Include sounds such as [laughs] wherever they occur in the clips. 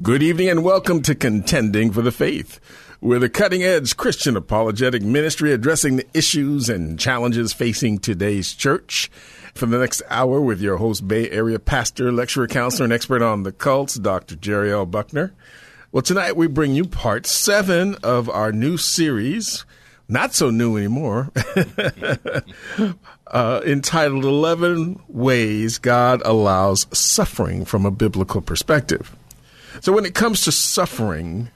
Good evening and welcome to Contending for the Faith. We're the cutting edge Christian apologetic ministry addressing the issues and challenges facing today's church. For the next hour, with your host, Bay Area pastor, lecturer, counselor, and expert on the cults, Dr. Jerry L. Buckner. Well, tonight we bring you part seven of our new series, not so new anymore, [laughs] uh, entitled 11 Ways God Allows Suffering from a Biblical Perspective. So when it comes to suffering,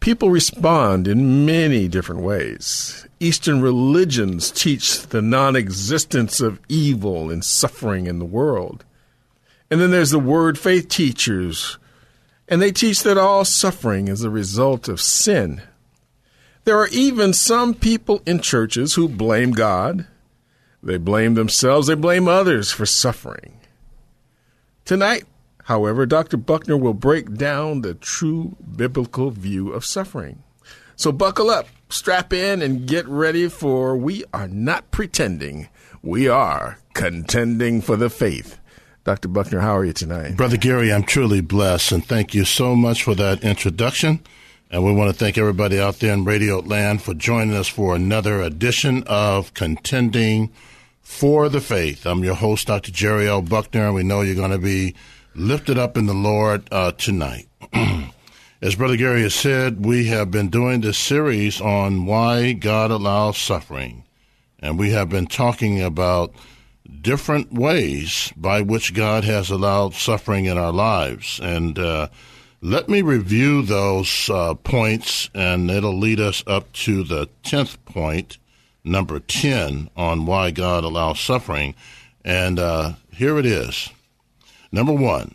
people respond in many different ways. Eastern religions teach the non existence of evil and suffering in the world. And then there's the word faith teachers, and they teach that all suffering is a result of sin. There are even some people in churches who blame God. They blame themselves, they blame others for suffering. Tonight, However, Dr. Buckner will break down the true biblical view of suffering. So buckle up, strap in, and get ready for We Are Not Pretending. We are contending for the faith. Dr. Buckner, how are you tonight? Brother Gary, I'm truly blessed, and thank you so much for that introduction. And we want to thank everybody out there in Radio Land for joining us for another edition of Contending for the Faith. I'm your host, Dr. Jerry L. Buckner, and we know you're going to be lifted up in the Lord uh, tonight. [clears throat] As Brother Gary has said, we have been doing this series on why God allows suffering. And we have been talking about different ways by which God has allowed suffering in our lives. And uh, let me review those uh, points, and it'll lead us up to the 10th point, number 10, on why God allows suffering. And uh, here it is. Number one,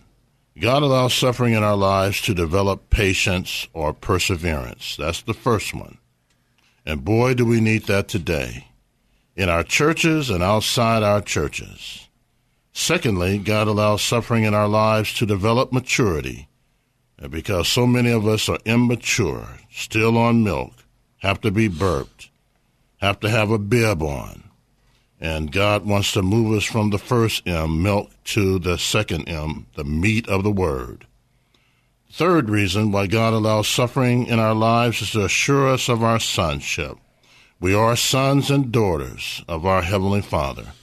God allows suffering in our lives to develop patience or perseverance. That's the first one. And boy, do we need that today in our churches and outside our churches. Secondly, God allows suffering in our lives to develop maturity. And because so many of us are immature, still on milk, have to be burped, have to have a bib on, and God wants to move us from the first M, milk, to the second M, the meat of the word. Third reason why God allows suffering in our lives is to assure us of our sonship. We are sons and daughters of our Heavenly Father.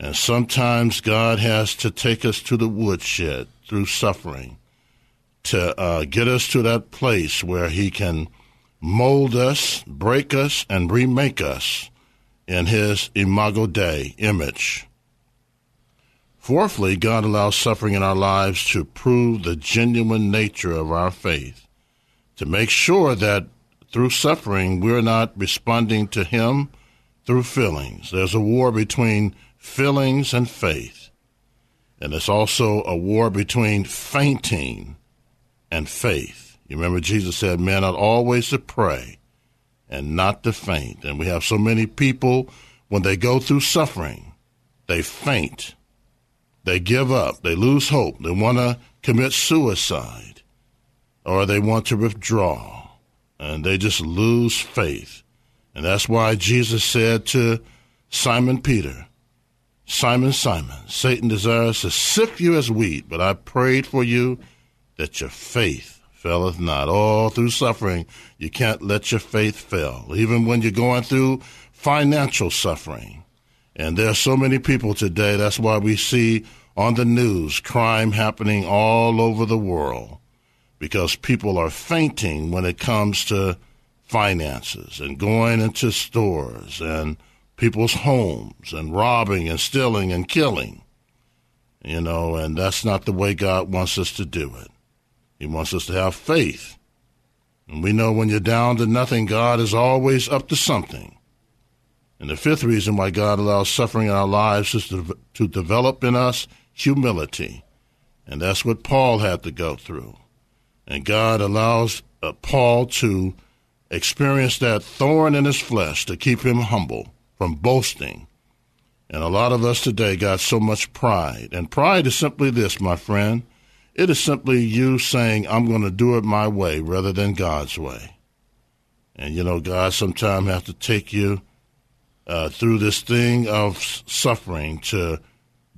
And sometimes God has to take us to the woodshed through suffering to uh, get us to that place where He can mold us, break us, and remake us in his imago Dei image. Fourthly, God allows suffering in our lives to prove the genuine nature of our faith, to make sure that through suffering we're not responding to Him through feelings. There's a war between feelings and faith, and it's also a war between fainting and faith. You remember Jesus said, Men ought always to pray and not to faint. And we have so many people, when they go through suffering, they faint. They give up. They lose hope. They want to commit suicide or they want to withdraw and they just lose faith. And that's why Jesus said to Simon Peter, Simon, Simon, Satan desires to sift you as wheat, but I prayed for you that your faith faileth not. All through suffering, you can't let your faith fail, even when you're going through financial suffering. And there are so many people today, that's why we see on the news crime happening all over the world, because people are fainting when it comes to finances and going into stores and people's homes and robbing and stealing and killing. You know, and that's not the way God wants us to do it. He wants us to have faith. And we know when you're down to nothing, God is always up to something. And the fifth reason why God allows suffering in our lives is to, to develop in us humility. And that's what Paul had to go through. And God allows uh, Paul to experience that thorn in his flesh to keep him humble from boasting. And a lot of us today got so much pride. And pride is simply this, my friend. It is simply you saying, I'm going to do it my way rather than God's way. And you know, God sometimes has to take you uh, through this thing of suffering to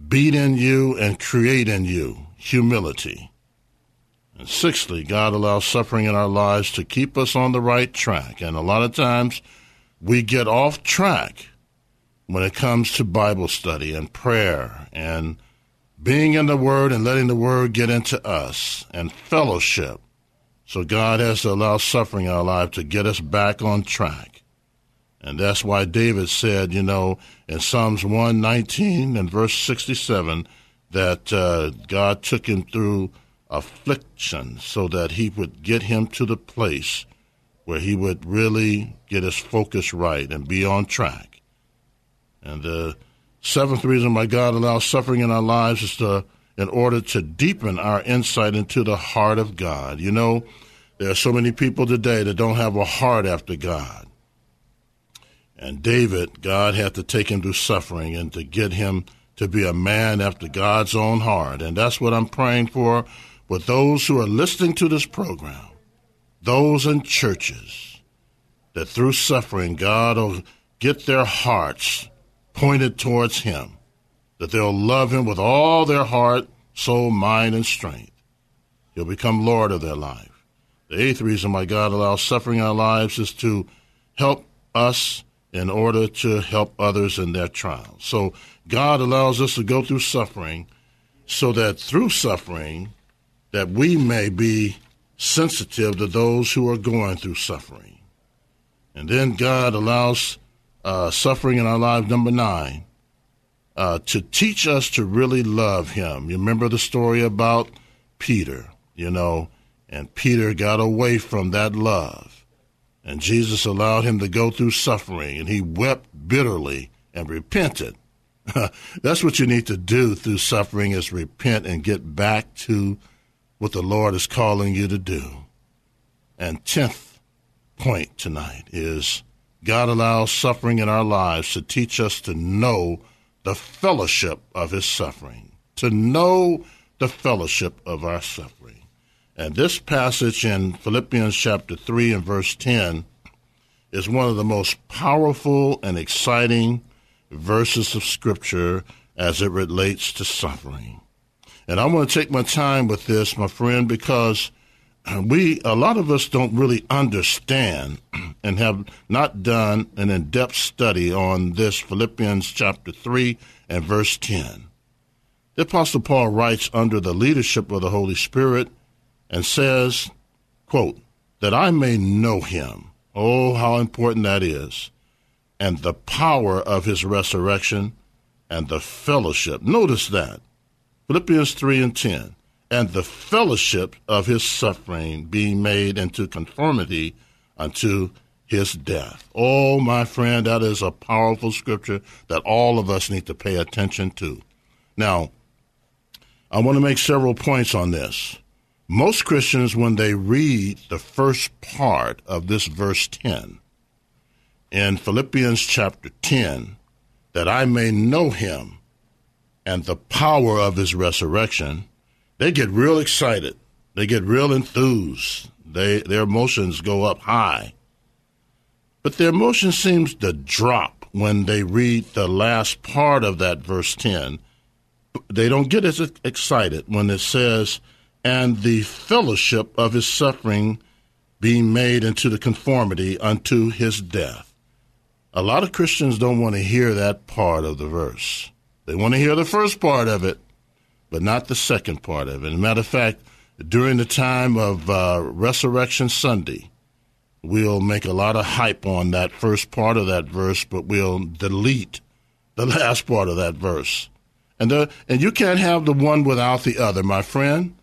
beat in you and create in you humility. And sixthly, God allows suffering in our lives to keep us on the right track. And a lot of times we get off track when it comes to Bible study and prayer and being in the Word and letting the Word get into us and fellowship. So God has to allow suffering in our life to get us back on track. And that's why David said, you know, in Psalms 119 and verse 67, that uh, God took him through affliction so that he would get him to the place where he would really get his focus right and be on track. And the seventh reason why God allows suffering in our lives is to, in order to deepen our insight into the heart of God. You know, there are so many people today that don't have a heart after God. And David, God had to take him through suffering and to get him to be a man after God's own heart. And that's what I'm praying for with those who are listening to this program, those in churches, that through suffering, God will get their hearts pointed towards Him, that they'll love Him with all their heart, soul, mind, and strength. He'll become Lord of their life. The eighth reason why God allows suffering in our lives is to help us in order to help others in their trials. So God allows us to go through suffering so that through suffering that we may be sensitive to those who are going through suffering. And then God allows uh, suffering in our lives, number nine, uh, to teach us to really love Him. You remember the story about Peter, you know, and Peter got away from that love. And Jesus allowed him to go through suffering, and he wept bitterly and repented. [laughs] That's what you need to do through suffering is repent and get back to what the Lord is calling you to do. And tenth point tonight is God allows suffering in our lives to teach us to know the fellowship of his suffering, to know the fellowship of our suffering. And this passage in Philippians chapter 3 and verse 10 is one of the most powerful and exciting verses of Scripture as it relates to suffering. And I want to take my time with this, my friend, because we, a lot of us don't really understand [clears throat] and have not done an in depth study on this Philippians chapter 3 and verse 10. The Apostle Paul writes under the leadership of the Holy Spirit and says, quote, that I may know him. Oh, how important that is. And the power of his resurrection and the fellowship. Notice that Philippians 3 and 10. And the fellowship of his suffering being made into conformity unto his death. Oh, my friend, that is a powerful scripture that all of us need to pay attention to. Now, I want to make several points on this. Most Christians, when they read the first part of this verse 10 in Philippians chapter 10, that I may know him and the power of his resurrection, they get real excited. They get real enthused. They, their emotions go up high. But their emotion seems to drop when they read the last part of that verse 10. They don't get as excited when it says, and the fellowship of his suffering being made into the conformity unto his death. A lot of Christians don't want to hear that part of the verse. They want to hear the first part of it, but not the second part of it. As a matter of fact, during the time of uh, Resurrection Sunday, we'll make a lot of hype on that first part of that verse, but we'll delete the [laughs] last part of that verse. And, the, and you can't have the one without the other, my friend.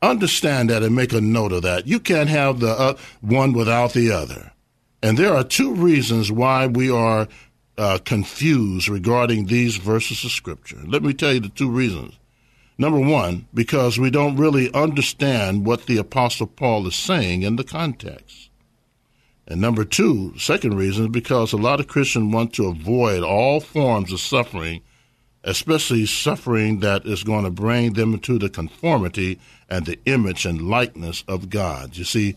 Understand that and make a note of that. You can't have the uh, one without the other. And there are two reasons why we are uh, confused regarding these verses of Scripture. Let me tell you the two reasons. Number one, because we don't really understand what the Apostle Paul is saying in the context. And number two, second reason, is because a lot of Christians want to avoid all forms of suffering, especially suffering that is going to bring them into the conformity and the image and likeness of God. You see,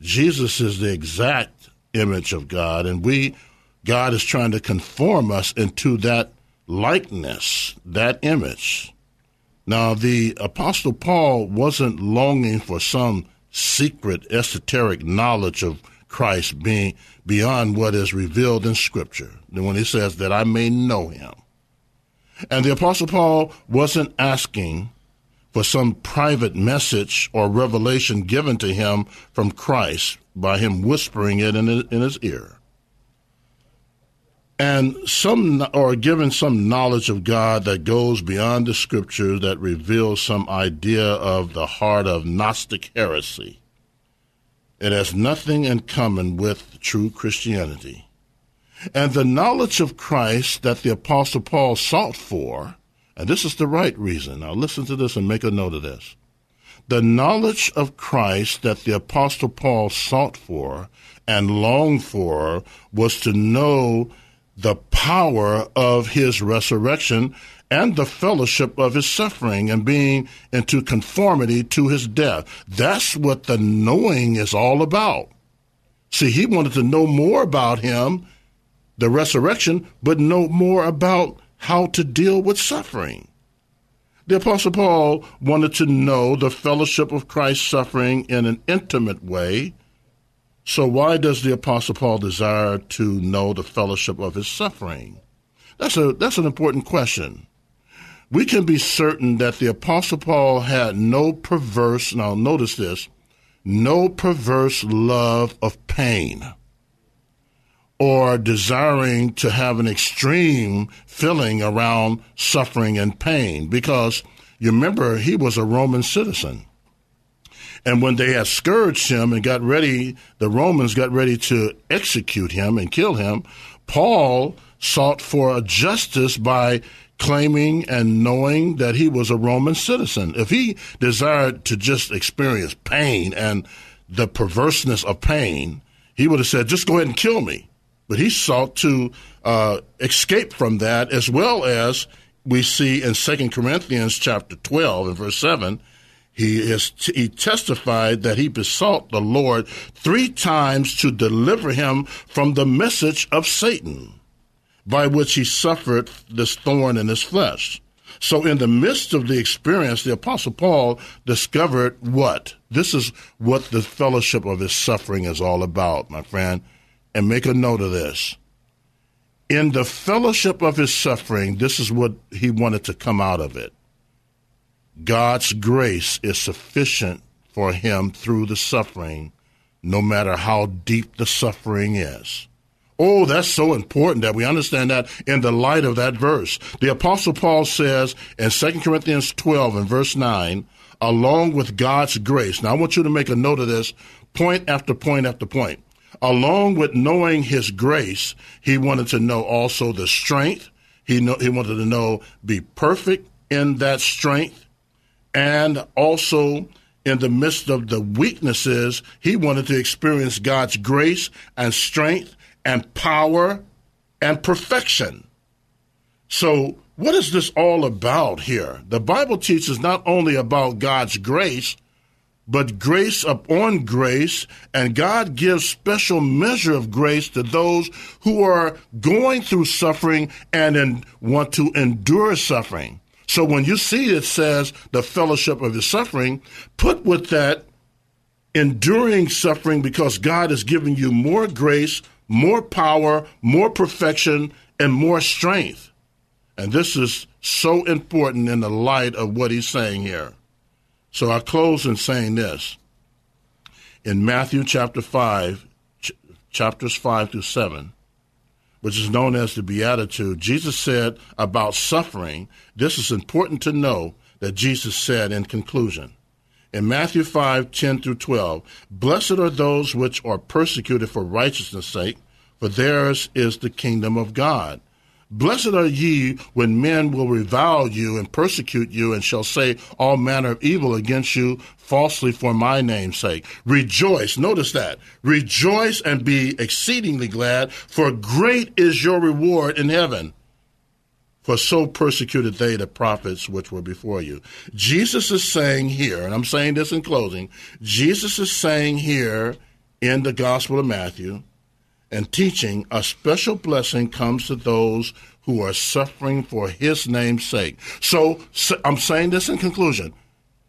Jesus is the exact image of God, and we, God is trying to conform us into that likeness, that image. Now, the Apostle Paul wasn't longing for some secret, esoteric knowledge of Christ being beyond what is revealed in Scripture. When he says that I may know him. And the Apostle Paul wasn't asking for some private message or revelation given to him from Christ by him whispering it in his ear and some or given some knowledge of God that goes beyond the scriptures that reveals some idea of the heart of Gnostic heresy. It has nothing in common with true Christianity. And the knowledge of Christ that the Apostle Paul sought for, and this is the right reason. Now listen to this and make a note of this. The knowledge of Christ that the Apostle Paul sought for and longed for was to know the power of his resurrection and the fellowship of his suffering and being into conformity to his death. That's what the knowing is all about. See, he wanted to know more about him, the resurrection, but know more about how to deal with suffering. The Apostle Paul wanted to know the fellowship of Christ's suffering in an intimate way so, why does the Apostle Paul desire to know the fellowship of his suffering? That's, a, that's an important question. We can be certain that the Apostle Paul had no perverse, now notice this, no perverse love of pain or desiring to have an extreme feeling around suffering and pain because you remember he was a Roman citizen. And when they had scourged him and got ready, the Romans got ready to execute him and kill him, Paul sought for a justice by claiming and knowing that he was a Roman citizen. If he desired to just experience pain and the perverseness of pain, he would have said, just go ahead and kill me. But he sought to uh, escape from that as well as we see in 2 Corinthians chapter 12 and verse 7 he is he testified that he besought the Lord three times to deliver him from the message of Satan, by which he suffered this thorn in his flesh. So, in the midst of the experience, the Apostle Paul discovered what? This is what the fellowship of his suffering is all about, my friend. And make a note of this. In the fellowship of his suffering, this is what he wanted to come out of it. God's grace is sufficient for him through the suffering, no matter how deep the suffering is. Oh, that's so important that we understand that in the light of that verse. The Apostle Paul says in 2 Corinthians 12 and verse 9, along with God's grace. Now, I want you to make a note of this point after point after point. Along with knowing his grace, he wanted to know also the strength. He, know, he wanted to know, be perfect in that strength and also in the midst of the weaknesses, he wanted to experience God's grace and strength and power and perfection. So, what is this all about here? The Bible teaches not only about God's grace, but grace upon grace, and God gives special measure of grace to those who are going through suffering and want to endure suffering. So when you see it says the fellowship of his suffering, put with that enduring suffering because God is giving you more grace, more power, more perfection, and more strength. And this is so important in the light of what he's saying here. So I close in saying this. In Matthew chapter 5, ch- chapters 5 through 7, which is known as the Beatitude, Jesus said about suffering, this is important to know that Jesus said in conclusion. In Matthew 5, 10 through 12, Blessed are those which are persecuted for righteousness' sake, for theirs is the kingdom of God. Blessed are ye when men will revile you and persecute you and shall say all manner of evil against you falsely for my name's sake. Rejoice. Notice that. Rejoice and be exceedingly glad, for great is your reward in heaven. For so persecuted they the prophets which were before you. Jesus is saying here, and I'm saying this in closing, Jesus is saying here in the Gospel of Matthew, and teaching, a special blessing comes to those who are suffering for his name's sake. So, I'm saying this in conclusion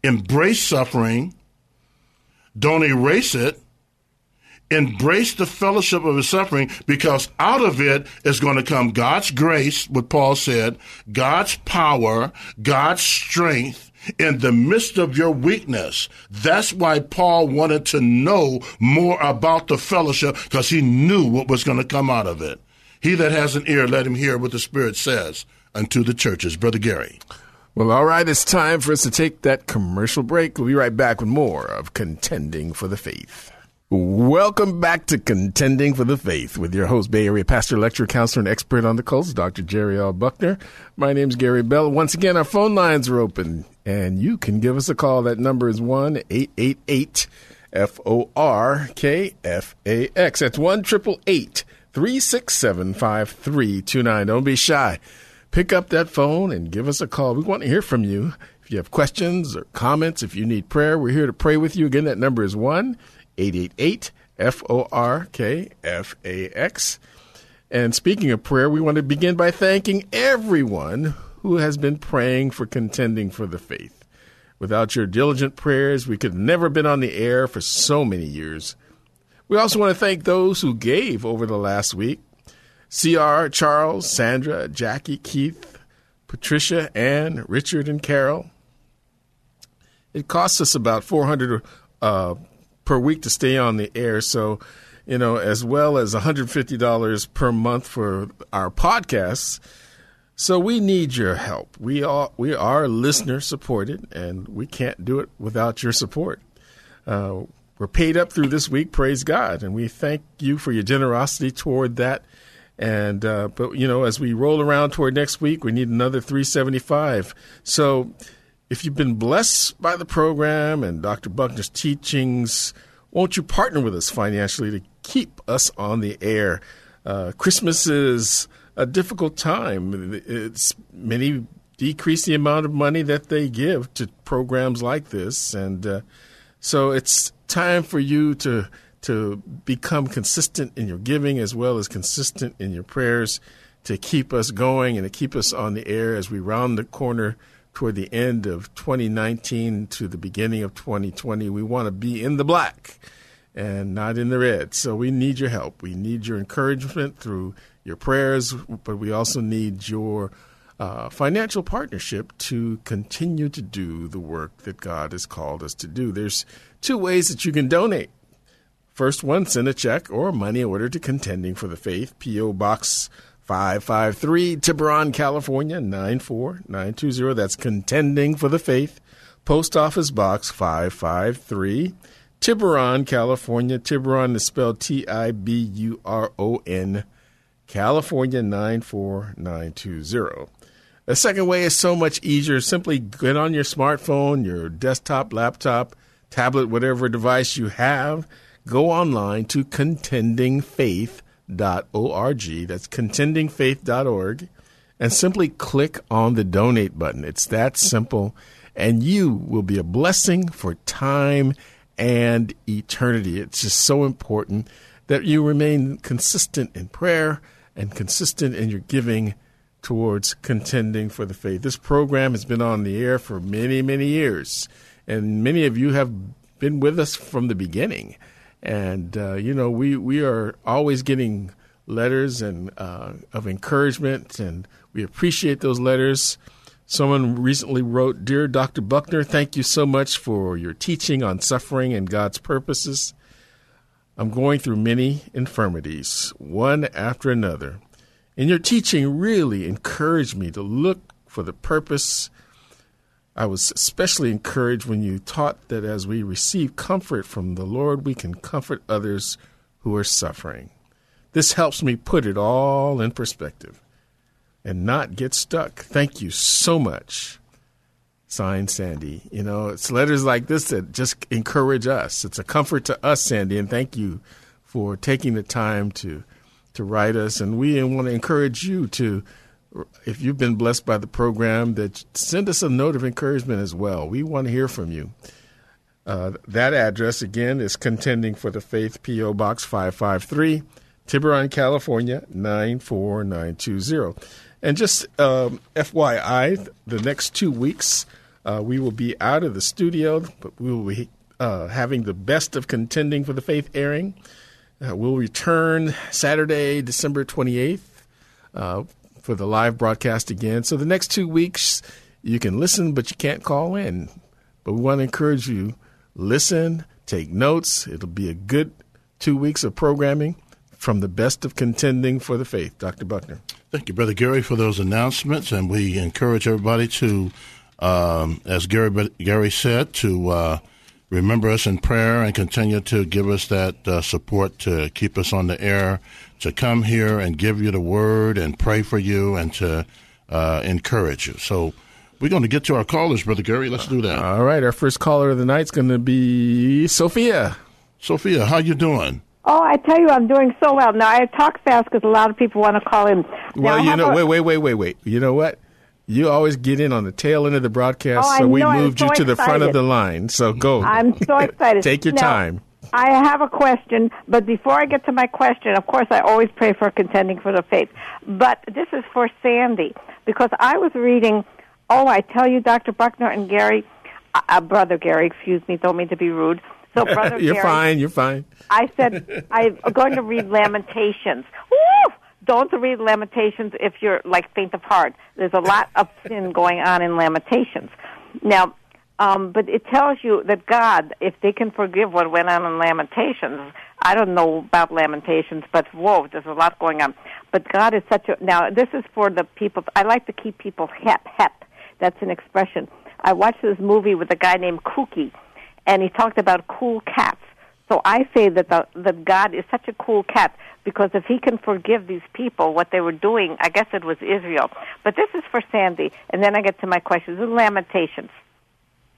embrace suffering, don't erase it. Embrace the fellowship of his suffering because out of it is going to come God's grace, what Paul said, God's power, God's strength, in the midst of your weakness. That's why Paul wanted to know more about the fellowship because he knew what was going to come out of it. He that has an ear, let him hear what the Spirit says unto the churches. Brother Gary. Well, all right, it's time for us to take that commercial break. We'll be right back with more of Contending for the Faith. Welcome back to Contending for the Faith with your host, Bay Area pastor, lecturer, counselor, and expert on the cults, Dr. Jerry L. Buckner. My name's Gary Bell. Once again, our phone lines are open, and you can give us a call. That number is 1 888 F O R K F A X. That's 1 367 5329. Don't be shy. Pick up that phone and give us a call. We want to hear from you. If you have questions or comments, if you need prayer, we're here to pray with you. Again, that number is 1 888 F O R K F A X. And speaking of prayer, we want to begin by thanking everyone who has been praying for contending for the faith. Without your diligent prayers, we could have never been on the air for so many years. We also want to thank those who gave over the last week CR, Charles, Sandra, Jackie, Keith, Patricia, Ann, Richard, and Carol. It costs us about 400 uh, per week to stay on the air. So, you know, as well as $150 per month for our podcasts. So we need your help. We are we are listener supported, and we can't do it without your support. Uh, we're paid up through this week, praise God, and we thank you for your generosity toward that. And uh, but you know, as we roll around toward next week, we need another three seventy five. So if you've been blessed by the program and Dr. Buckner's teachings, won't you partner with us financially to keep us on the air? Uh, Christmas is a difficult time. It's many decrease the amount of money that they give to programs like this, and uh, so it's time for you to to become consistent in your giving as well as consistent in your prayers to keep us going and to keep us on the air as we round the corner toward the end of 2019 to the beginning of 2020. We want to be in the black and not in the red. So we need your help. We need your encouragement through your prayers, but we also need your uh, financial partnership to continue to do the work that God has called us to do. There's two ways that you can donate. First one, send a check or money order to Contending for the Faith, P.O. Box 553, Tiburon, California 94920. That's Contending for the Faith. Post Office Box 553, Tiburon, California. Tiburon is spelled T I B U R O N, California 94920. The second way is so much easier. Simply get on your smartphone, your desktop, laptop, tablet, whatever device you have. Go online to contendingfaith.org. That's contendingfaith.org. And simply click on the donate button. It's that simple. And you will be a blessing for time and eternity. It's just so important that you remain consistent in prayer and consistent in your giving towards contending for the faith. This program has been on the air for many, many years, and many of you have been with us from the beginning. And uh, you know, we we are always getting letters and uh, of encouragement, and we appreciate those letters. Someone recently wrote, "Dear Dr. Buckner, thank you so much for your teaching on suffering and God's purposes. I'm going through many infirmities, one after another, and your teaching really encouraged me to look for the purpose." I was especially encouraged when you taught that as we receive comfort from the Lord, we can comfort others who are suffering. This helps me put it all in perspective. And not get stuck. Thank you so much. Signed, Sandy. You know, it's letters like this that just encourage us. It's a comfort to us, Sandy, and thank you for taking the time to to write us. And we want to encourage you to, if you've been blessed by the program, that send us a note of encouragement as well. We want to hear from you. Uh, that address again is Contending for the Faith, P.O. Box 553, Tiburon, California 94920. And just um, FYI, the next two weeks uh, we will be out of the studio, but we will be uh, having the best of Contending for the Faith airing. Uh, we'll return Saturday, December 28th uh, for the live broadcast again. So the next two weeks you can listen, but you can't call in. But we want to encourage you listen, take notes. It'll be a good two weeks of programming from the best of contending for the faith. Dr. Buckner. Thank you, Brother Gary, for those announcements. And we encourage everybody to, um, as Gary, Gary said, to uh, remember us in prayer and continue to give us that uh, support to keep us on the air, to come here and give you the word and pray for you and to uh, encourage you. So, we're going to get to our callers, Brother Gary. Let's do that. All right. Our first caller of the night is going to be Sophia. Sophia, how you doing? Oh, I tell you, I'm doing so well. Now, I talk fast because a lot of people want to call in. Now, well, you know, a, wait, wait, wait, wait, wait. You know what? You always get in on the tail end of the broadcast, oh, so we moved so you to excited. the front of the line. So go. I'm so [laughs] excited. Take your now, time. I have a question, but before I get to my question, of course, I always pray for contending for the faith. But this is for Sandy because I was reading Oh, I tell you, Dr. Buckner and Gary, uh, uh, brother Gary, excuse me, don't mean to be rude. So, [laughs] brother you're Gary, fine. You're fine. I [laughs] said I'm going to read Lamentations. Woo! Don't read Lamentations if you're like faint of heart. There's a lot of [laughs] sin going on in Lamentations. Now, um, but it tells you that God, if they can forgive what went on in Lamentations, I don't know about Lamentations, but whoa, there's a lot going on. But God is such a now. This is for the people. I like to keep people hep hep that's an expression. I watched this movie with a guy named Kooky, and he talked about cool cats. So I say that the, that God is such a cool cat because if He can forgive these people what they were doing, I guess it was Israel. But this is for Sandy, and then I get to my questions. The Lamentations.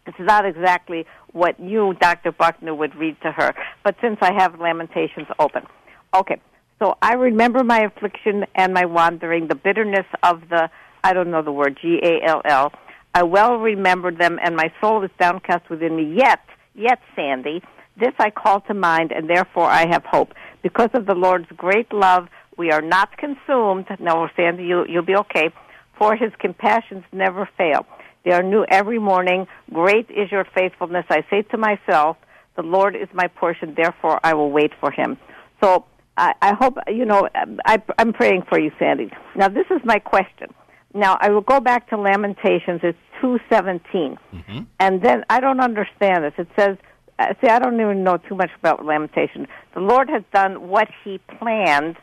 It's not exactly what you, Dr. Buckner, would read to her, but since I have Lamentations open, okay. So I remember my affliction and my wandering, the bitterness of the I don't know the word, G A L L. I well remember them, and my soul is downcast within me. Yet, yet, Sandy, this I call to mind, and therefore I have hope. Because of the Lord's great love, we are not consumed. No, Sandy, you, you'll be okay. For his compassions never fail. They are new every morning. Great is your faithfulness. I say to myself, the Lord is my portion, therefore I will wait for him. So I, I hope, you know, I, I'm praying for you, Sandy. Now, this is my question. Now I will go back to Lamentations. It's two seventeen, mm-hmm. and then I don't understand this. It says, uh, "See, I don't even know too much about Lamentations. The Lord has done what He planned.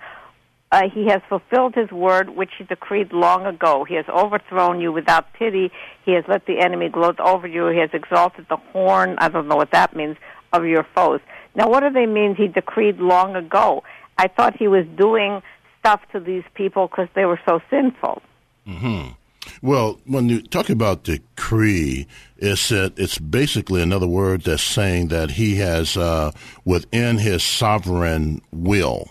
Uh, he has fulfilled His word, which He decreed long ago. He has overthrown you without pity. He has let the enemy gloat over you. He has exalted the horn. I don't know what that means of your foes. Now, what do they mean? He decreed long ago. I thought He was doing stuff to these people because they were so sinful. Mm-hmm. Well, when you talk about decree, it's it's basically another word that's saying that he has uh, within his sovereign will.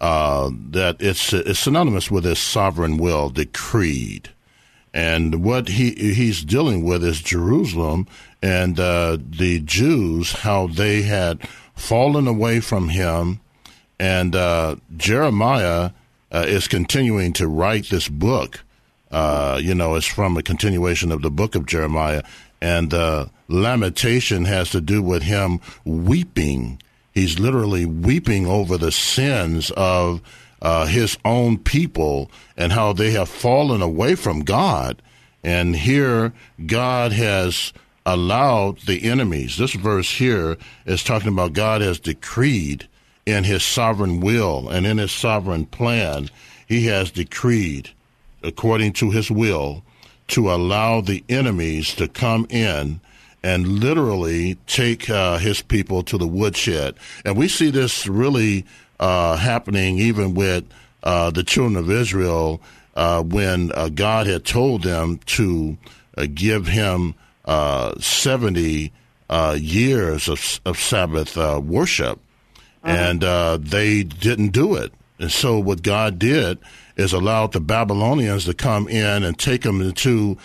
Uh, that it's it's synonymous with his sovereign will, decreed, and what he he's dealing with is Jerusalem and uh, the Jews, how they had fallen away from him, and uh, Jeremiah uh, is continuing to write this book uh, you know, it's from a continuation of the book of Jeremiah. And uh, lamentation has to do with him weeping. He's literally weeping over the sins of uh, his own people and how they have fallen away from God. And here, God has allowed the enemies. This verse here is talking about God has decreed in his sovereign will and in his sovereign plan, he has decreed according to his will, to allow the enemies to come in and literally take uh, his people to the woodshed. And we see this really uh, happening even with uh, the children of Israel uh, when uh, God had told them to uh, give him uh, 70 uh, years of, of Sabbath uh, worship, and they didn't do it. And so, what God did is allowed the Babylonians to come in and take them into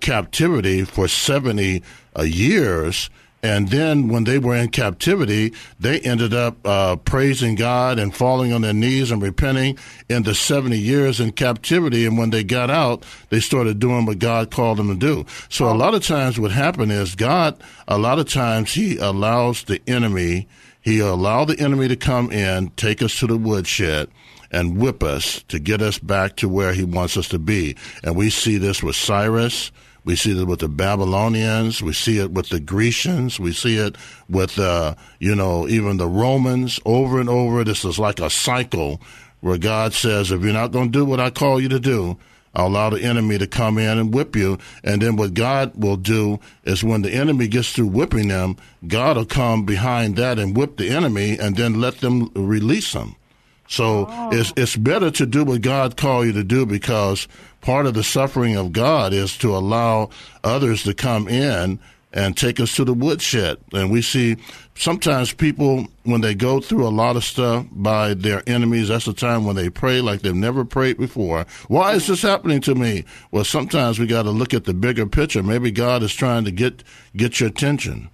captivity for 70 years and then when they were in captivity, they ended up uh, praising God and falling on their knees and repenting in the 70 years in captivity. And when they got out, they started doing what God called them to do. So a lot of times what happened is God, a lot of times he allows the enemy, he allowed the enemy to come in, take us to the woodshed and whip us to get us back to where he wants us to be. And we see this with Cyrus. We see it with the Babylonians. We see it with the Grecians. We see it with, uh, you know, even the Romans over and over. This is like a cycle where God says, if you're not going to do what I call you to do, I'll allow the enemy to come in and whip you. And then what God will do is when the enemy gets through whipping them, God will come behind that and whip the enemy and then let them release them. So oh. it's it's better to do what God called you to do because part of the suffering of God is to allow others to come in and take us to the woodshed. And we see sometimes people when they go through a lot of stuff by their enemies, that's the time when they pray like they've never prayed before. Why is this happening to me? Well, sometimes we got to look at the bigger picture. Maybe God is trying to get get your attention.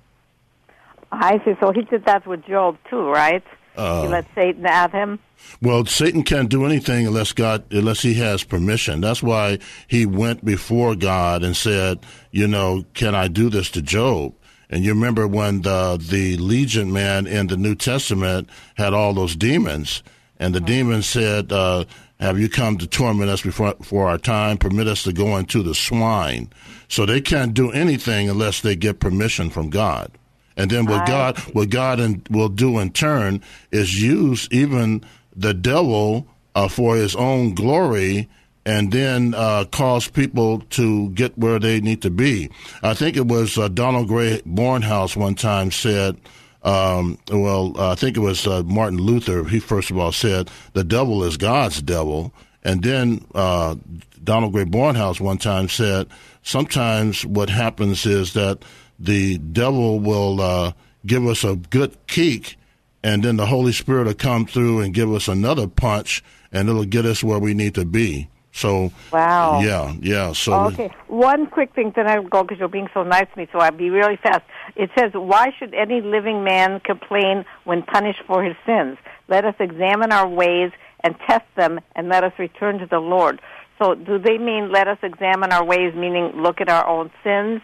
I see. So he did that with Job too, right? Uh, let Satan at him. Well, Satan can't do anything unless God, unless he has permission. That's why he went before God and said, you know, can I do this to Job? And you remember when the the Legion man in the New Testament had all those demons, and the mm-hmm. demons said, uh, "Have you come to torment us before for our time? Permit us to go into the swine." So they can't do anything unless they get permission from God. And then what God what God in, will do in turn is use even the devil uh, for his own glory and then uh, cause people to get where they need to be. I think it was uh, Donald Grey Barnhouse one time said, um, well, I think it was uh, Martin Luther. He first of all said, the devil is God's devil. And then uh, Donald Grey Barnhouse one time said, sometimes what happens is that the devil will uh, give us a good kick and then the Holy Spirit will come through and give us another punch, and it'll get us where we need to be. So, wow, yeah, yeah. So, okay, one quick thing, then I'll go because you're being so nice to me. So I'll be really fast. It says, "Why should any living man complain when punished for his sins? Let us examine our ways and test them, and let us return to the Lord." So, do they mean let us examine our ways, meaning look at our own sins?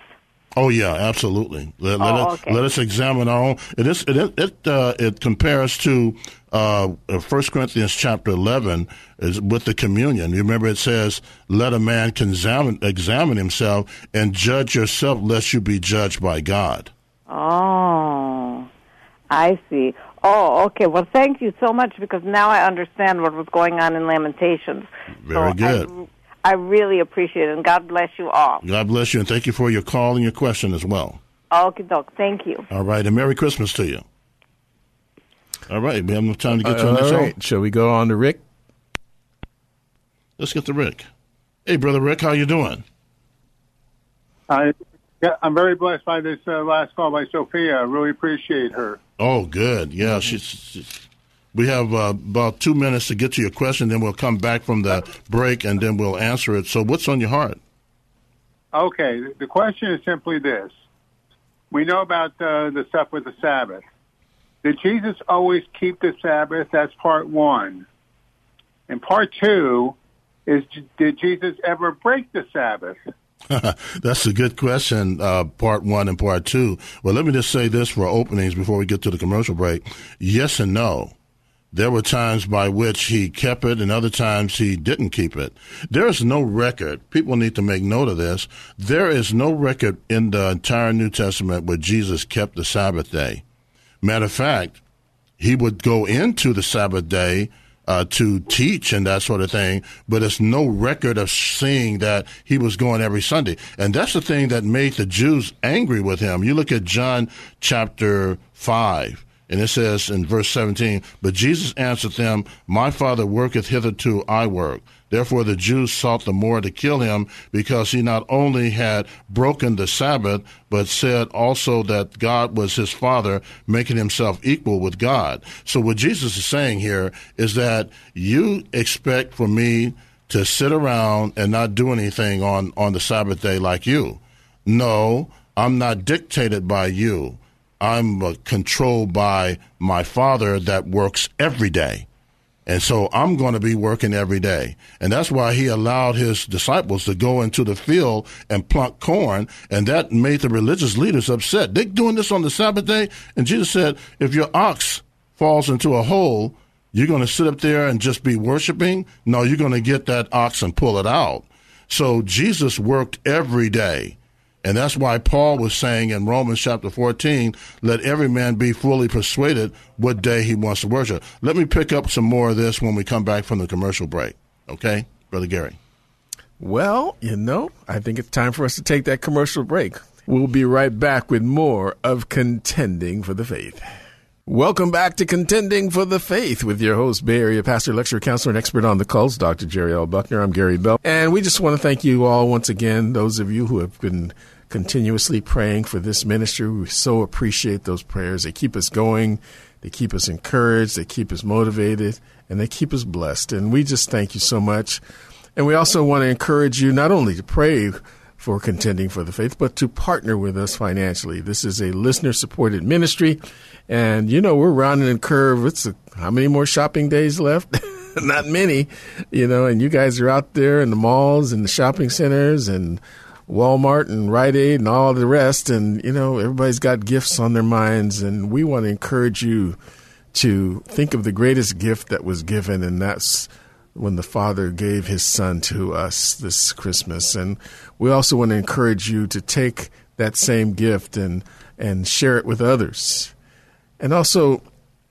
Oh yeah, absolutely. Let, let, oh, us, let us examine our own. It is, it it uh, it compares to uh, First Corinthians chapter eleven is with the communion. You remember it says, "Let a man examine examine himself and judge yourself, lest you be judged by God." Oh, I see. Oh, okay. Well, thank you so much because now I understand what was going on in Lamentations. Very so good. I, I really appreciate it, and God bless you all. God bless you, and thank you for your call and your question as well. Okay, doc. Thank you. All right, and Merry Christmas to you. All right, we have enough time to get to uh, the next Shall we go on to Rick? Let's get to Rick. Hey, brother Rick, how you doing? I, yeah, I'm very blessed by this uh, last call by Sophia. I really appreciate her. Oh, good. Yeah, she's, she's we have uh, about two minutes to get to your question, then we'll come back from the break and then we'll answer it. So, what's on your heart? Okay, the question is simply this: We know about uh, the stuff with the Sabbath. Did Jesus always keep the Sabbath? That's part one. And part two is: Did Jesus ever break the Sabbath? [laughs] [laughs] That's a good question, uh, part one and part two. Well, let me just say this for openings before we get to the commercial break. Yes and no. There were times by which he kept it and other times he didn't keep it. There is no record. People need to make note of this. There is no record in the entire New Testament where Jesus kept the Sabbath day. Matter of fact, he would go into the Sabbath day uh, to teach and that sort of thing, but it's no record of seeing that he was going every Sunday. And that's the thing that made the Jews angry with him. You look at John chapter 5 And it says in verse 17, But Jesus answered them, My Father worketh hitherto I work. Therefore the Jews sought the more to kill him, because he not only had broken the Sabbath, but said also that God was his Father, making himself equal with God. So what Jesus is saying here is that you expect for me to sit around and not do anything on, on the Sabbath day like you. No, I'm not dictated by you. I'm uh, controlled by my father that works every day. And so I'm going to be working every day. And that's why he allowed his disciples to go into the field and pluck corn. And that made the religious leaders upset. They're doing this on the Sabbath day. And Jesus said, if your ox falls into a hole, you're going to sit up there and just be worshiping? No, you're going to get that ox and pull it out. So Jesus worked every day. And that's why Paul was saying in Romans chapter 14, let every man be fully persuaded what day he wants to worship. Let me pick up some more of this when we come back from the commercial break. Okay, Brother Gary? Well, you know, I think it's time for us to take that commercial break. We'll be right back with more of Contending for the Faith. Welcome back to Contending for the Faith with your host, Bay Area pastor, lecturer, counselor, and expert on the cults, Dr. Jerry L. Buckner. I'm Gary Bell. And we just want to thank you all once again, those of you who have been continuously praying for this ministry. We so appreciate those prayers. They keep us going, they keep us encouraged, they keep us motivated, and they keep us blessed. And we just thank you so much. And we also want to encourage you not only to pray for contending for the faith, but to partner with us financially. This is a listener supported ministry. And, you know, we're rounding the curve. It's a, how many more shopping days left? [laughs] Not many, you know, and you guys are out there in the malls and the shopping centers and Walmart and Rite Aid and all the rest. And, you know, everybody's got gifts on their minds. And we want to encourage you to think of the greatest gift that was given, and that's when the Father gave His Son to us this Christmas. And we also want to encourage you to take that same gift and, and share it with others. And also,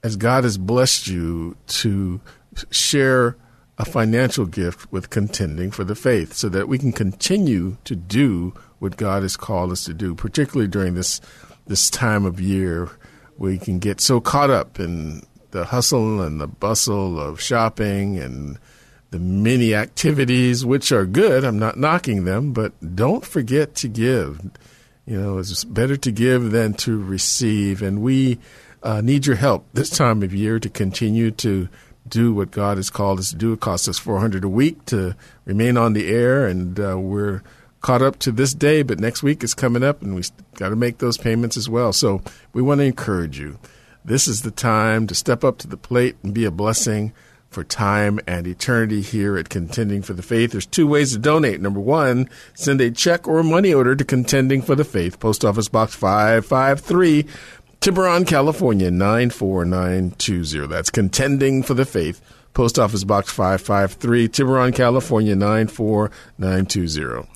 as God has blessed you, to share a financial gift with contending for the faith so that we can continue to do what God has called us to do, particularly during this this time of year we can get so caught up in the hustle and the bustle of shopping and the many activities which are good. I'm not knocking them, but don't forget to give. You know, it's better to give than to receive, and we uh, need your help this time of year to continue to do what God has called us to do. It costs us 400 a week to remain on the air, and uh, we're caught up to this day. But next week is coming up, and we got to make those payments as well. So we want to encourage you. This is the time to step up to the plate and be a blessing for time and eternity here at Contending for the Faith. There's two ways to donate. Number one, send a check or money order to Contending for the Faith, Post Office Box 553, Tiburon, California 94920. That's Contending for the Faith. Post Office Box 553, Tiburon, California 94920.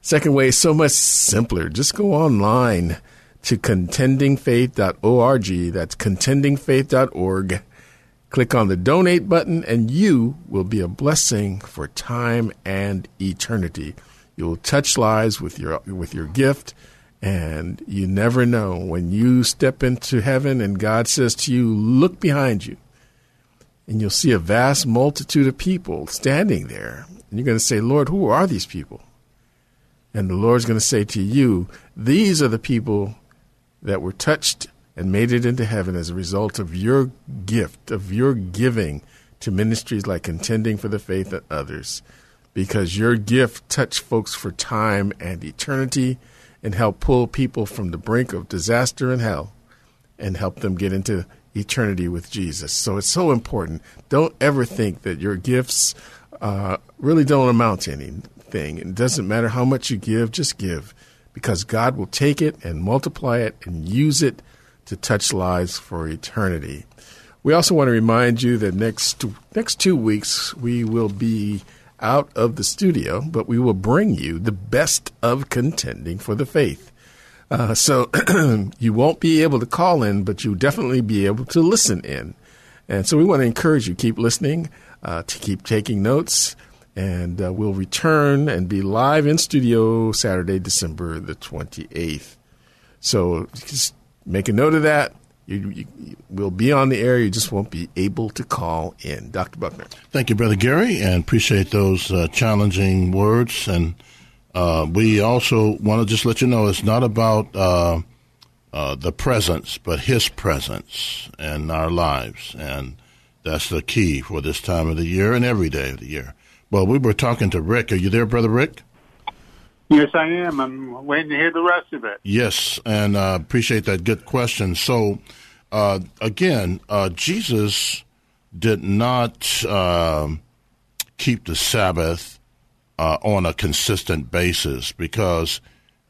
Second way is so much simpler. Just go online to contendingfaith.org. That's contendingfaith.org. Click on the donate button, and you will be a blessing for time and eternity. You will touch lives with your with your gift and you never know when you step into heaven and God says to you, Look behind you. And you'll see a vast multitude of people standing there. And you're going to say, Lord, who are these people? And the Lord's going to say to you, These are the people that were touched and made it into heaven as a result of your gift, of your giving to ministries like Contending for the Faith of others. Because your gift touched folks for time and eternity and help pull people from the brink of disaster and hell and help them get into eternity with Jesus. So it's so important. Don't ever think that your gifts uh, really don't amount to anything. It doesn't matter how much you give, just give because God will take it and multiply it and use it to touch lives for eternity. We also want to remind you that next next two weeks we will be out of the studio, but we will bring you the best of contending for the faith. Uh, so [clears throat] you won't be able to call in, but you'll definitely be able to listen in. And so we want to encourage you keep listening, uh, to keep taking notes, and uh, we'll return and be live in studio Saturday, December the 28th. So just make a note of that You, you, you will be on the air. You just won't be able to call in. Dr. Buckner. Thank you, Brother Gary, and appreciate those uh, challenging words. And uh, we also want to just let you know it's not about uh, uh, the presence, but His presence in our lives. And that's the key for this time of the year and every day of the year. Well, we were talking to Rick. Are you there, Brother Rick? Yes, I am. I'm waiting to hear the rest of it. Yes, and uh, appreciate that good question. So, uh, again, uh, Jesus did not um, keep the Sabbath uh, on a consistent basis because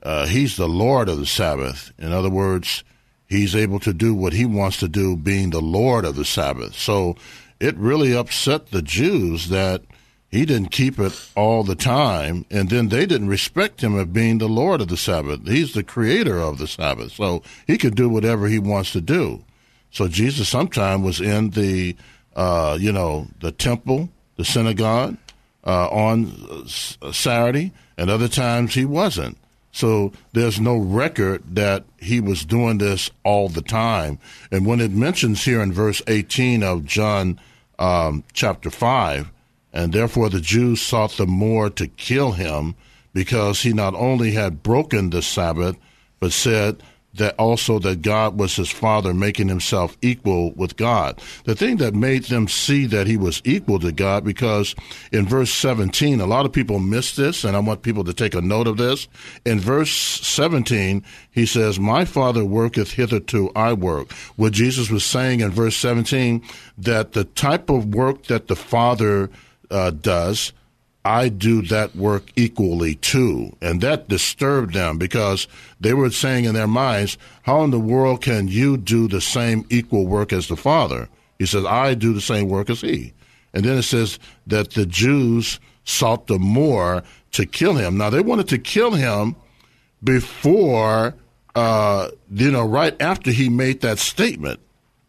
uh, he's the Lord of the Sabbath. In other words, he's able to do what he wants to do, being the Lord of the Sabbath. So, it really upset the Jews that he didn't keep it all the time, and then they didn't respect him of being the Lord of the Sabbath. He's the creator of the Sabbath, so he could do whatever he wants to do. So Jesus sometimes was in the, uh, you know, the temple, the synagogue uh, on Saturday, and other times he wasn't. So there's no record that he was doing this all the time. And when it mentions here in verse 18 of John um, chapter 5, and therefore the Jews sought the more to kill him because he not only had broken the Sabbath, but said that also that God was his father, making himself equal with God. The thing that made them see that he was equal to God, because in verse 17, a lot of people miss this, and I want people to take a note of this. In verse 17, he says, My father worketh hitherto, I work. What Jesus was saying in verse 17, that the type of work that the father uh, does, I do that work equally too. And that disturbed them because they were saying in their minds, How in the world can you do the same equal work as the Father? He says, I do the same work as he. And then it says that the Jews sought the more to kill him. Now, they wanted to kill him before, uh, you know, right after he made that statement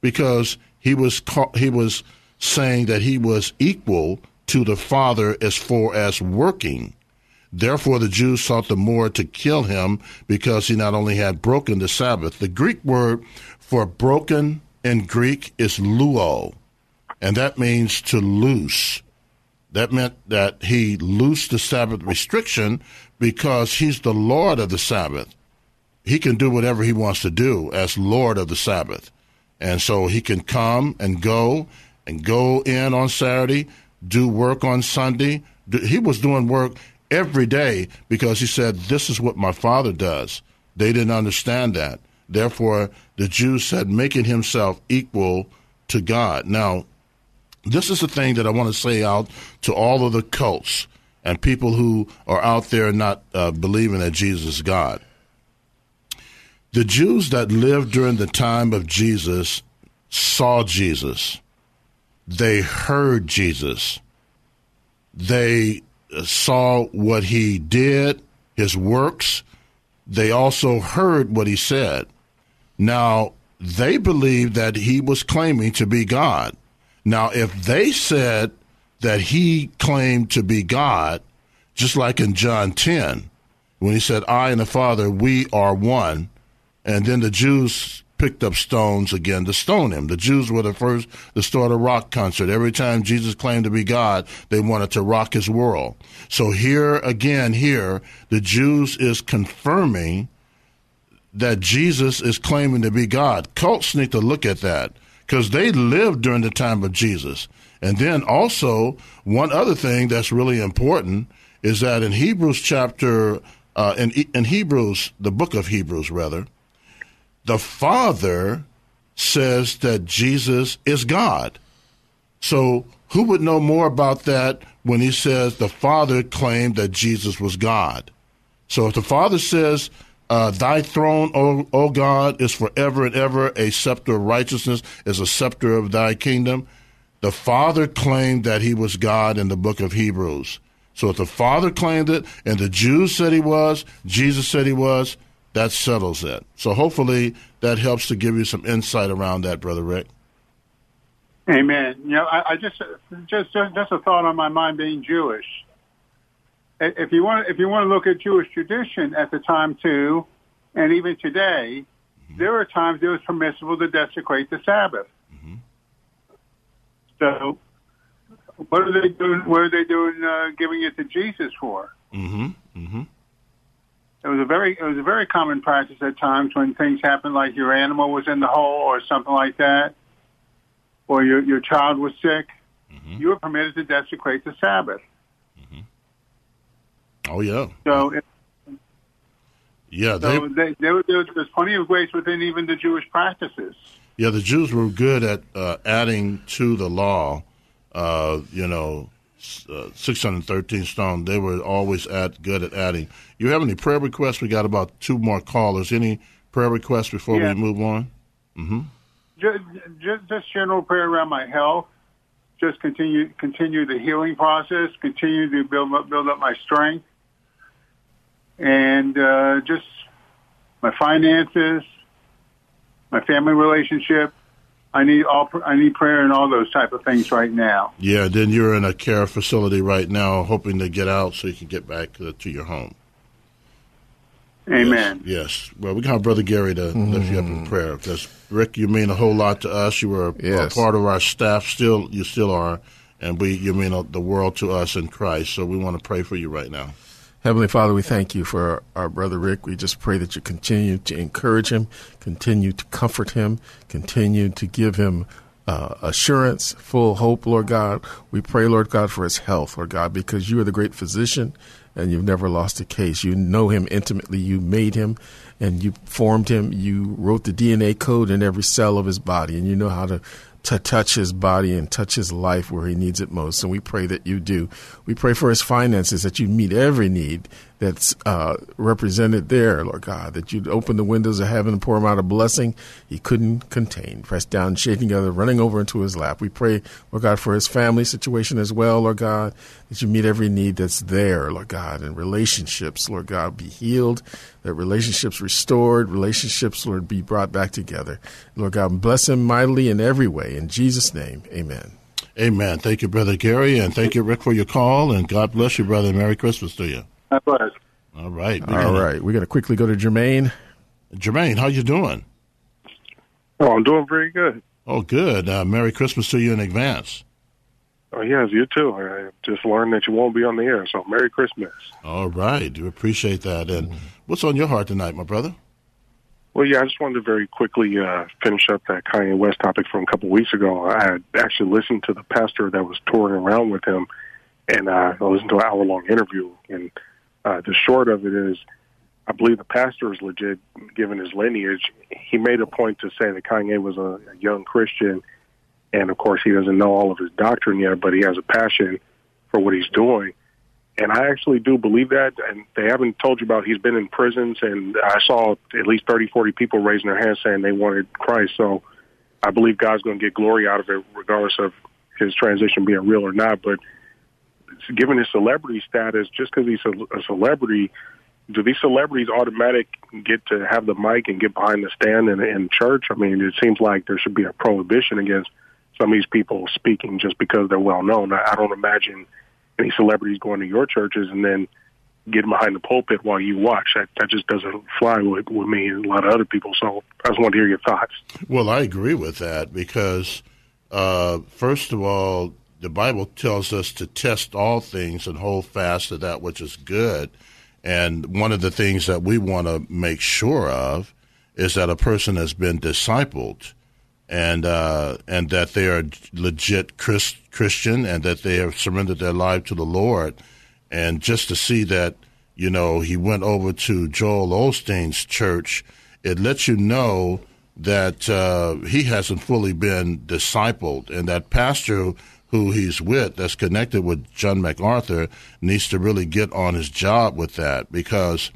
because he was, he was saying that he was equal to the Father as far as working. Therefore, the Jews sought the more to kill him because he not only had broken the Sabbath. The Greek word for broken in Greek is luo, and that means to loose. That meant that he loosed the Sabbath restriction because he's the Lord of the Sabbath. He can do whatever he wants to do as Lord of the Sabbath. And so he can come and go and go in on Saturday, do work on Sunday. He was doing work every day because he said, This is what my father does. They didn't understand that. Therefore, the Jews said, making himself equal to God. Now, this is the thing that I want to say out to all of the cults and people who are out there not uh, believing that Jesus is God. The Jews that lived during the time of Jesus saw Jesus they heard Jesus. They saw what he did, his works. They also heard what he said. Now, they believed that he was claiming to be God. Now, if they said that he claimed to be God, just like in John 10, when he said, I and the Father, we are one, and then the Jews picked up stones again to stone him. The Jews were the first to start a rock concert. Every time Jesus claimed to be God, they wanted to rock his world. So here again, here, the Jews is confirming that Jesus is claiming to be God. Cults need to look at that because they lived during the time of Jesus. And then also, one other thing that's really important is that in Hebrews chapter, uh, in, in Hebrews, the book of Hebrews, rather, the Father says that Jesus is God. So, who would know more about that when he says the Father claimed that Jesus was God? So, if the Father says, uh, Thy throne, o, o God, is forever and ever, a scepter of righteousness is a scepter of thy kingdom, the Father claimed that he was God in the book of Hebrews. So, if the Father claimed it and the Jews said he was, Jesus said he was, that settles it. So hopefully that helps to give you some insight around that, brother Rick. Amen. You know, I, I just just just a thought on my mind being Jewish. If you want, if you want to look at Jewish tradition at the time too, and even today, there were times it was permissible to desecrate the Sabbath. Mm-hmm. So, what are they doing? What are they doing? Uh, giving it to Jesus for? Mm-hmm. Mm-hmm. It was a very it was a very common practice at times when things happened, like your animal was in the hole or something like that, or your your child was sick. Mm-hmm. You were permitted to desecrate the Sabbath. Oh yeah. So, it, Yeah, they, so they, there, there, there's plenty of ways within even the Jewish practices. yeah, the Jews were good at uh, adding to the law. Uh, you know, uh, six hundred thirteen stone. They were always at good at adding. You have any prayer requests? We got about two more callers. Any prayer requests before Yeah. we move on? Mm-hmm. Just, just, just general prayer around my health. Just continue continue the healing process. Continue to build up build up my strength, and uh, just my finances, my family relationship. I need all I need prayer and all those type of things right now. Yeah. Then you're in a care facility right now, hoping to get out so you can get back uh, to your home. Amen. Yes. yes. Well, we got Brother Gary to lift you up in prayer because Rick, you mean a whole lot to us. You were a, Yes. a part of our staff. Still, you still are, and we you mean the world to us in Christ. So we want to pray for you right now. Heavenly Father, we thank you for our brother Rick. We just pray that you continue to encourage him, continue to comfort him, continue to give him uh, assurance, full hope, Lord God. We pray, Lord God, for his health, Lord God, because you are the great physician and you've never lost a case. You know him intimately. You made him and you formed him. You wrote the DNA code in every cell of his body and you know how to to touch his body and touch his life where he needs it most. And we pray that you do. We pray for his finances, that you meet every need that's uh, represented there, Lord God, that you'd open the windows of heaven and pour him out a blessing he couldn't contain, pressed down, shaking together, running over into his lap. We pray, Lord God, for his family situation as well, Lord God, that you meet every need that's there, Lord God, and relationships, Lord God, be healed, that relationships restored, relationships, Lord, be brought back together. Lord God, bless him mightily in every way. In Jesus' name, amen. Amen. Thank you, Brother Gary, and thank you, Rick, for your call. And God bless you, brother. Merry Christmas to you. God bless. All right. We're All gonna- right, we're going to quickly go to Jermaine. Jermaine, how you doing? Oh, I'm doing very good. Oh, good. Uh, Merry Christmas to you in advance. Oh, yes, you too. I just learned that you won't be on the air, so Merry Christmas. All right. We appreciate that. And what's on your heart tonight, my brother? Well, yeah, I just wanted to very quickly uh, finish up that Kanye West topic from a couple weeks ago. I had actually listened to the pastor that was touring around with him, and uh, I listened to an hour long interview. And uh, the short of it is, I believe the pastor is legit, given his lineage. He made a point to say that Kanye was a, a young Christian, and of course, he doesn't know all of his doctrine yet, but he has a passion for what he's doing. And I actually do believe that. And they haven't told you about he's been in prisons, and I saw at least thirty, forty people raising their hands saying they wanted Christ. So I believe God's going to get glory out of it, regardless of his transition being real or not. But given his celebrity status, just because he's a, a celebrity, do these celebrities automatic get to have the mic and get behind the stand in, in church? I mean, it seems like there should be a prohibition against some of these people speaking just because they're well known. I, I don't imagine any celebrities going to your churches and then getting behind the pulpit while you watch. That that just doesn't fly with, with me and a lot of other people. So I just want to hear your thoughts. Well, I agree with that because, uh, first of all, the Bible tells us to test all things and hold fast to that which is good. And one of the things that we want to make sure of is that a person has been discipled and uh, and that they are legit Chris, Christian and that they have surrendered their life to the Lord. And just to see that, you know, he went over to Joel Osteen's church, it lets you know that uh, he hasn't fully been discipled, and that pastor who he's with, that's connected with John MacArthur, needs to really get on his job with that because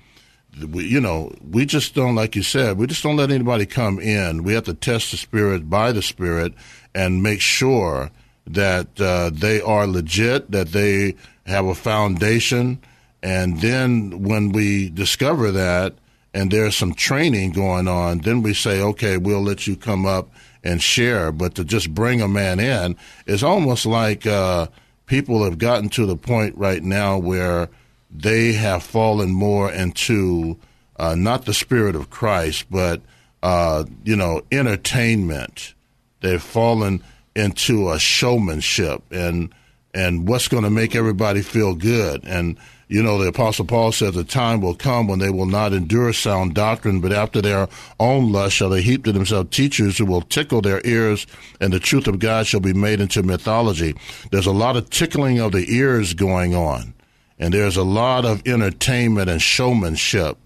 we, you know, we just don't, like you said, we just don't let anybody come in. We have to test the spirit by the spirit and make sure that uh, they are legit, that they have a foundation. And then when we discover that and there's some training going on, then we say, okay, we'll let you come up and share. But to just bring a man in is almost like uh, people have gotten to the point right now where they have fallen more into uh, not the spirit of Christ, but uh, you know, entertainment. They've fallen into a showmanship and and what's going to make everybody feel good. And you know, the Apostle Paul says the time will come when they will not endure sound doctrine, but after their own lust shall they heap to themselves teachers who will tickle their ears, and the truth of God shall be made into mythology. There's a lot of tickling of the ears going on, and there's a lot of entertainment and showmanship.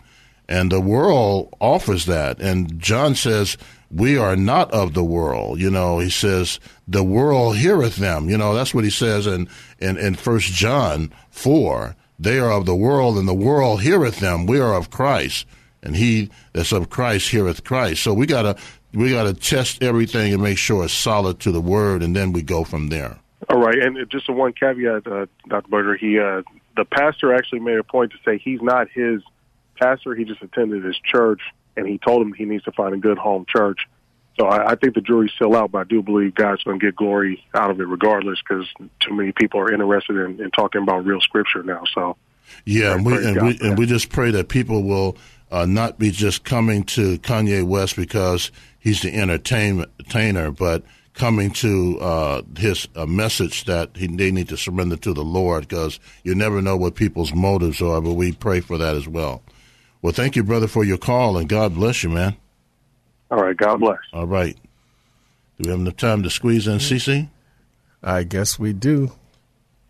And the world offers that. And John says, we are not of the world. You know, he says, the world heareth them. You know, that's what he says in, in, in 1 John 4. They are of the world, and the world heareth them. We are of Christ, and he that's of Christ heareth Christ. So we gotta we gotta test everything and make sure it's solid to the word, and then we go from there. All right, and just a one caveat, uh, Dr. Berger. He uh, the pastor actually made a point to say he's not his pastor. He just attended his church, and he told him he needs to find a good home church. So I, I think the jury's still out, but I do believe God's going to get glory out of it regardless because too many people are interested in, in talking about real scripture now. So yeah, and we and we, and we just pray that people will uh, not be just coming to Kanye West because he's the entertainer, but coming to uh, his uh, message that he, they need to surrender to the Lord because you never know what people's motives are. But we pray for that as well. Well, thank you, brother, for your call, and God bless you, man. All right, God bless. All right. Do we have enough time to squeeze in CC? I guess we do.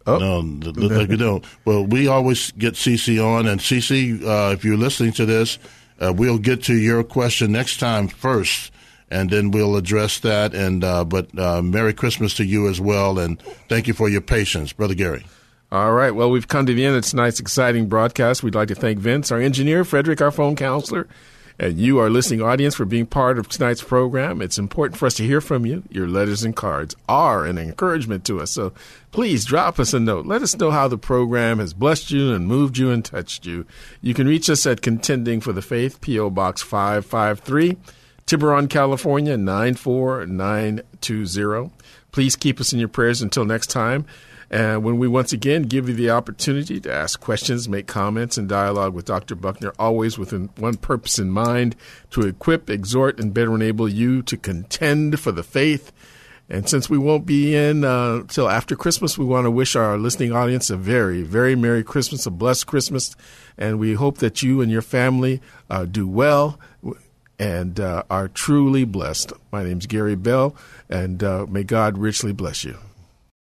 Oh. No, look like we don't. Well, we always get CC on, and CC, uh, if you're listening to this, uh, we'll get to your question next time first, and then we'll address that. And uh, but uh, Merry Christmas to you as well, and thank you for your patience, Brother Gary. All right. Well, we've come to the end of tonight's exciting broadcast. We'd like to thank Vince, our engineer, Frederick, our phone counselor, and you, our listening audience, for being part of tonight's program. It's important for us to hear from you. Your letters and cards are an encouragement to us. So please drop us a note. Let us know how the program has blessed you and moved you and touched you. You can reach us at Contending for the Faith, P.O. Box 553, Tiburon, California 94920. Please keep us in your prayers until next time. And when we once again give you the opportunity to ask questions, make comments, and dialogue with Dr. Buckner, always with one purpose in mind to equip, exhort, and better enable you to contend for the faith. And since we won't be in uh, till after Christmas, we want to wish our listening audience a very, very Merry Christmas, a blessed Christmas. And we hope that you and your family uh, do well and uh, are truly blessed. My name's Gary Bell, and uh, may God richly bless you.